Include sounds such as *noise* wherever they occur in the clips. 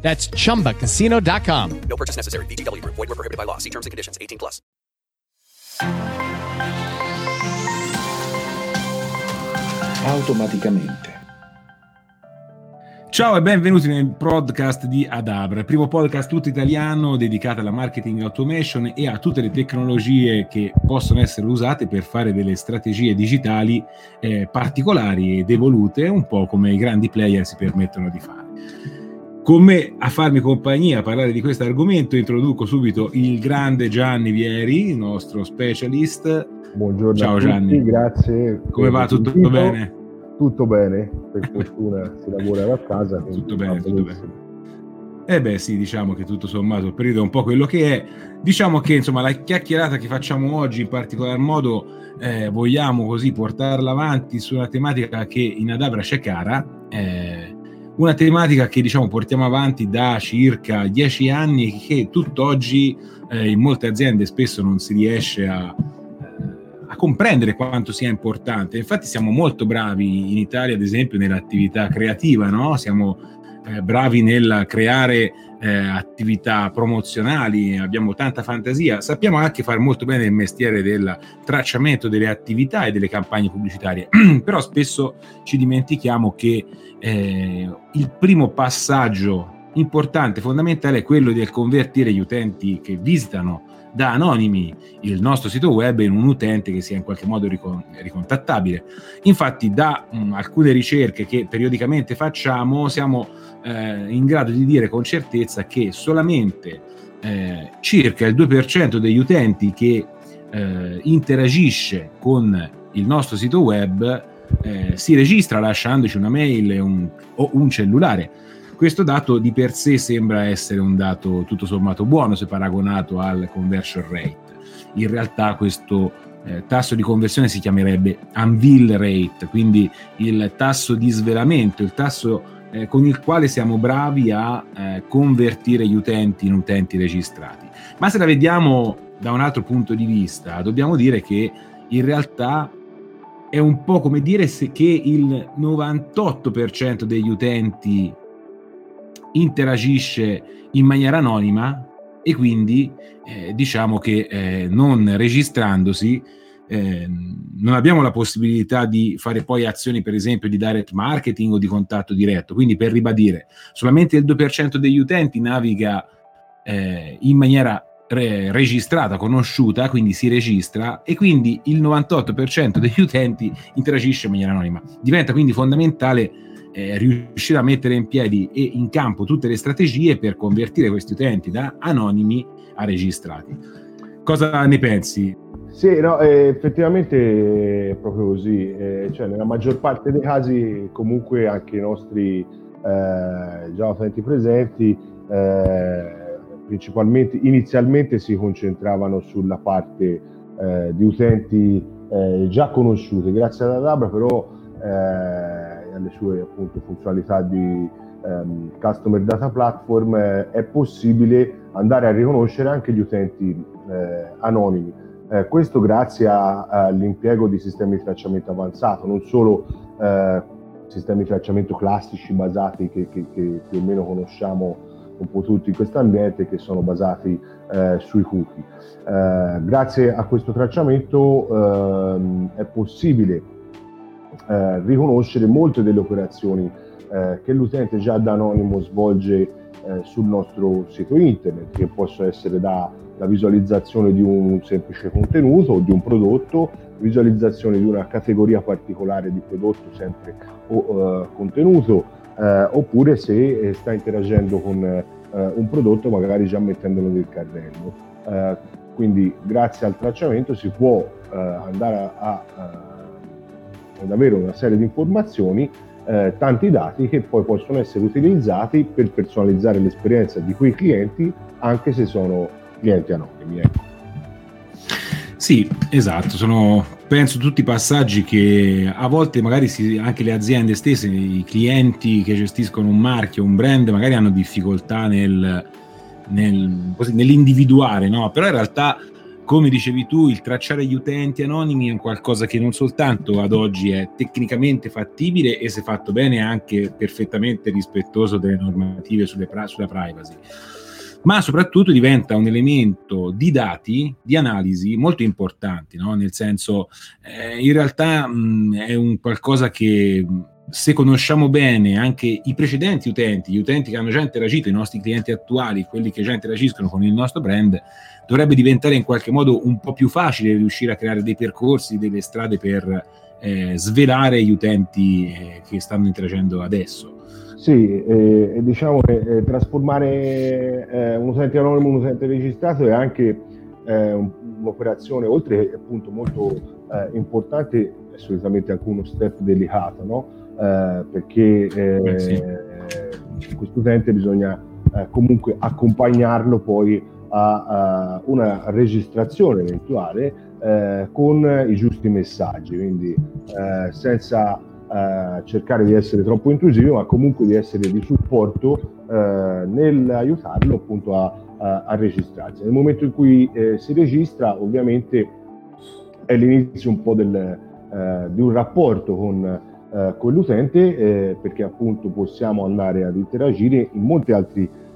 That's chumbacasino.com. No purchase necessary. VGW Group. Void were prohibited by law. See terms and conditions. 18 plus. automaticamente. Ciao e benvenuti nel podcast di Adabra, primo podcast tutto italiano dedicato alla marketing automation e a tutte le tecnologie che possono essere usate per fare delle strategie digitali eh, particolari ed evolute, un po' come i grandi player si permettono di fare. Con me a farmi compagnia a parlare di questo argomento introduco subito il grande Gianni Vieri, il nostro specialist. Buongiorno Ciao Gianni. grazie. Come va? Tutto l'invito. bene? Tutto bene, per fortuna si lavora da casa. *laughs* Tutto bene, tutto benissimo. Eh beh sì, diciamo che tutto sommato il periodo è un po' quello che è. Diciamo che insomma la chiacchierata che facciamo oggi in particolar modo eh, vogliamo così portarla avanti su una tematica che in Adabra c'è cara, eh, una tematica che diciamo portiamo avanti da circa dieci anni che tutt'oggi eh, in molte aziende spesso non si riesce a, eh, a comprendere quanto sia importante. Infatti siamo molto bravi in Italia, ad esempio, nell'attività creativa, no? Siamo eh, bravi nel creare eh, attività promozionali, abbiamo tanta fantasia, sappiamo anche fare molto bene il mestiere del tracciamento delle attività e delle campagne pubblicitarie, *clears throat* però spesso ci dimentichiamo che eh, il primo passaggio importante, fondamentale, è quello del convertire gli utenti che visitano da anonimi il nostro sito web in un utente che sia in qualche modo ricon- ricontattabile. Infatti, da mh, alcune ricerche che periodicamente facciamo, siamo eh, in grado di dire con certezza che solamente eh, circa il 2% degli utenti che eh, interagisce con il nostro sito web eh, si registra lasciandoci una mail un- o un cellulare. Questo dato di per sé sembra essere un dato tutto sommato buono se paragonato al conversion rate. In realtà questo eh, tasso di conversione si chiamerebbe unveil rate, quindi il tasso di svelamento, il tasso eh, con il quale siamo bravi a eh, convertire gli utenti in utenti registrati. Ma se la vediamo da un altro punto di vista, dobbiamo dire che in realtà è un po' come dire se- che il 98% degli utenti interagisce in maniera anonima e quindi eh, diciamo che eh, non registrandosi eh, non abbiamo la possibilità di fare poi azioni per esempio di direct marketing o di contatto diretto quindi per ribadire solamente il 2% degli utenti naviga eh, in maniera re- registrata, conosciuta, quindi si registra e quindi il 98% degli utenti interagisce in maniera anonima. Diventa quindi fondamentale eh, riuscire a mettere in piedi e in campo tutte le strategie per convertire questi utenti da anonimi a registrati. Cosa ne pensi? Sì, no, eh, effettivamente è proprio così. eh, cioè, nella maggior parte dei casi, comunque, anche i nostri eh, già utenti presenti, eh, principalmente, inizialmente si concentravano sulla parte eh, di utenti già conosciuti. Grazie ad Adabra, però, eh, e alle sue appunto funzionalità di ehm, Customer Data Platform, eh, è possibile andare a riconoscere anche gli utenti eh, anonimi. Eh, questo grazie all'impiego di sistemi di tracciamento avanzato, non solo eh, sistemi di tracciamento classici basati che, che- che più o meno conosciamo un po' tutti in questo ambiente, che sono basati eh, sui cookie. Eh, grazie a questo tracciamento ehm, è possibile eh, riconoscere molte delle operazioni eh, che l'utente già da anonimo svolge eh, sul nostro sito internet, che possono essere da la visualizzazione di un semplice contenuto o di un prodotto, visualizzazione di una categoria particolare di prodotto sempre o eh, contenuto, eh, oppure se eh, sta interagendo con eh, un prodotto magari già mettendolo nel carrello. Eh, quindi grazie al tracciamento si può andare a, a- ad avere una serie di informazioni, eh, tanti dati che poi possono essere utilizzati per personalizzare l'esperienza di quei clienti anche se sono clienti anonimi. ecco. Sì, esatto, sono penso tutti i passaggi che a volte magari si, anche le aziende stesse, i clienti che gestiscono un marchio, un brand, magari hanno difficoltà nel, nel, così, nell'individuare, no? però in realtà come dicevi tu, il tracciare gli utenti anonimi è qualcosa che non soltanto ad oggi è tecnicamente fattibile e se fatto bene è anche perfettamente rispettoso delle normative sulle, sulla privacy ma soprattutto diventa un elemento di dati, di analisi molto importanti, no? nel senso eh, in realtà mh, è un qualcosa che se conosciamo bene anche i precedenti utenti, gli utenti che hanno già interagito, i nostri clienti attuali, quelli che già interagiscono con il nostro brand, dovrebbe diventare in qualche modo un po' più facile riuscire a creare dei percorsi, delle strade per eh, svelare gli utenti eh, che stanno interagendo adesso. Sì, eh, diciamo che eh, trasformare eh, un utente anonimo in un utente registrato è anche eh, un'operazione, oltre che appunto molto importante, è solitamente anche uno step delicato, no? Eh, perché sì. questo utente bisogna comunque accompagnarlo poi a, a una registrazione eventuale con i giusti messaggi, quindi senza eh, cercare di essere troppo intrusivo, ma comunque di essere di supporto eh, nell'aiutarlo appunto a, a, a, registrarsi. Nel momento in cui eh, si registra, ovviamente è l'inizio un po' del, eh, di un rapporto con, eh, con l'utente, eh, perché appunto possiamo andare ad interagire in molti altri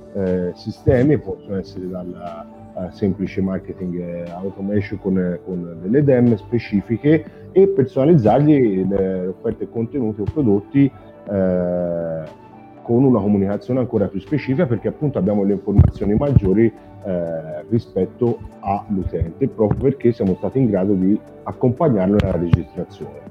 sistemi, possono essere dalla semplice marketing automation con, con delle DEM specifiche e personalizzargli le offerte contenuti o prodotti eh, con una comunicazione ancora più specifica perché appunto abbiamo le informazioni maggiori eh, rispetto all'utente proprio perché siamo stati in grado di accompagnarlo nella registrazione.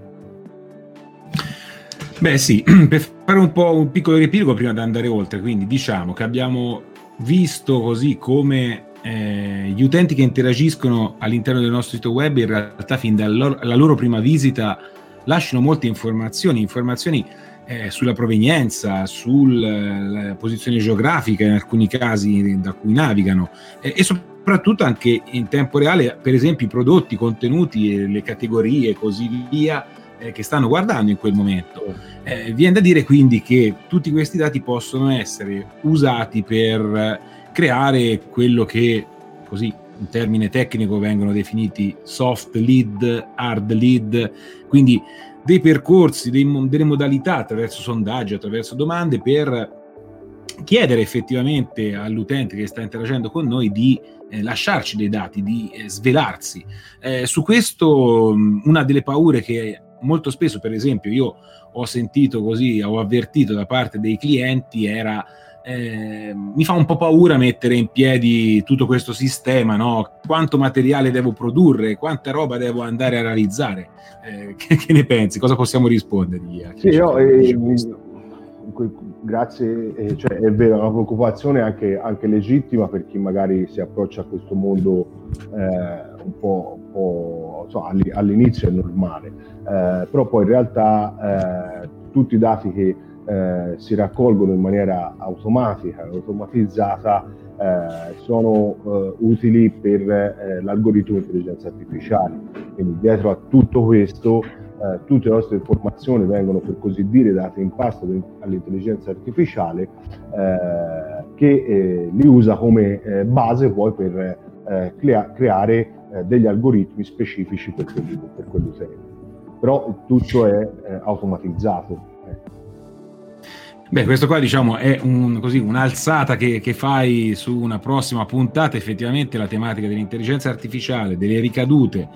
Beh sì, *clears throat* per fare un po' un piccolo riepilogo prima di andare oltre, quindi diciamo che abbiamo visto così come eh, gli utenti che interagiscono all'interno del nostro sito web in realtà fin dalla loro, prima visita lasciano molte informazioni, informazioni eh, sulla provenienza, sulla posizione geografica in alcuni casi da cui navigano eh, e soprattutto anche in tempo reale, per esempio i prodotti, i contenuti, le categorie e così via eh, che stanno guardando in quel momento. Eh, viene da dire quindi che tutti questi dati possono essere usati per creare quello che così in termine tecnico vengono definiti soft lead, hard lead, quindi dei percorsi, dei, delle modalità attraverso sondaggi, attraverso domande per chiedere effettivamente all'utente che sta interagendo con noi di eh, lasciarci dei dati, di eh, svelarsi. Eh, su questo una delle paure che molto spesso, per esempio, io ho sentito così, ho avvertito da parte dei clienti era eh, mi fa un po' paura mettere in piedi tutto questo sistema, no? quanto materiale devo produrre, quanta roba devo andare a realizzare. Eh, *laughs* che, che, ne pensi? Cosa possiamo rispondergli? Sì, io, eh, grazie, cioè, è vero, una preoccupazione anche, anche, legittima per chi magari si approccia a questo mondo eh, un po', un po' so, all'inizio è normale, eh, però poi in realtà tutti i dati che eh, si raccolgono in maniera automatica, automatizzata, eh, sono eh, utili per eh, l'algoritmo di intelligenza artificiale. Quindi dietro a tutto questo eh, tutte le nostre informazioni vengono per così dire date in pasto all'intelligenza artificiale eh, che li usa come base poi per crea- creare degli algoritmi specifici per, quelli, per quell'utente. Però tutto è automatizzato. Beh, questo qua diciamo è un, così, un'alzata che, che, fai su una prossima puntata, effettivamente la tematica dell'intelligenza artificiale, delle ricadute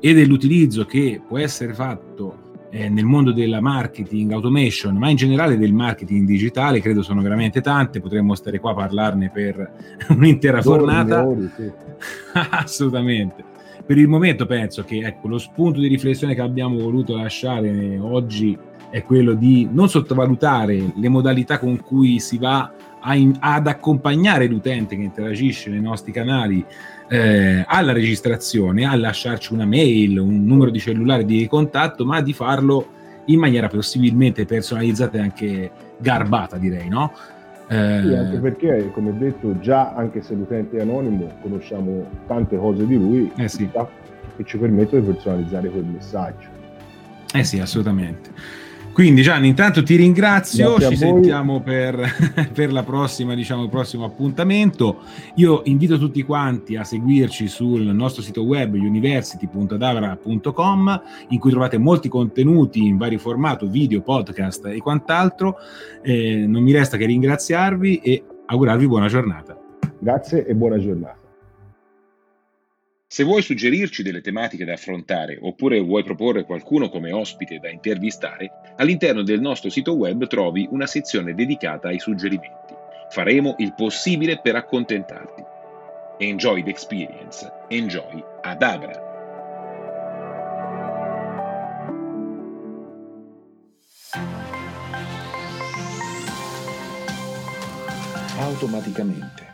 e dell'utilizzo che può essere fatto eh, nel mondo della marketing automation, ma in generale del marketing digitale, credo sono veramente tante, potremmo stare qua a parlarne per *laughs* un'intera giornata. Sì. *laughs* Assolutamente. Per il momento penso che ecco, lo spunto di riflessione che abbiamo voluto lasciare oggi è quello di non sottovalutare le modalità con cui si va in, ad accompagnare l'utente che interagisce nei nostri canali eh, alla registrazione, a lasciarci una mail, un numero di cellulare di contatto, ma di farlo in maniera possibilmente personalizzata e anche garbata, direi, no? Eh... Sì, anche perché, come detto, già anche se l'utente è anonimo, conosciamo tante cose di lui, eh sì. che ci permettono di personalizzare quel messaggio. Eh sì, assolutamente. Quindi Gianni, intanto ti ringrazio, Grazie ci sentiamo per, *laughs* per la prossima, diciamo, il prossimo appuntamento. Io invito tutti quanti a seguirci sul nostro sito web university.davra.com in cui trovate molti contenuti in vari formato, video, podcast e quant'altro. Eh, non mi resta che ringraziarvi e augurarvi buona giornata. Grazie e buona giornata. Se vuoi suggerirci delle tematiche da affrontare oppure vuoi proporre qualcuno come ospite da intervistare, all'interno del nostro sito web trovi una sezione dedicata ai suggerimenti. Faremo il possibile per accontentarti. Enjoy the experience. Enjoy Adabra. Automaticamente.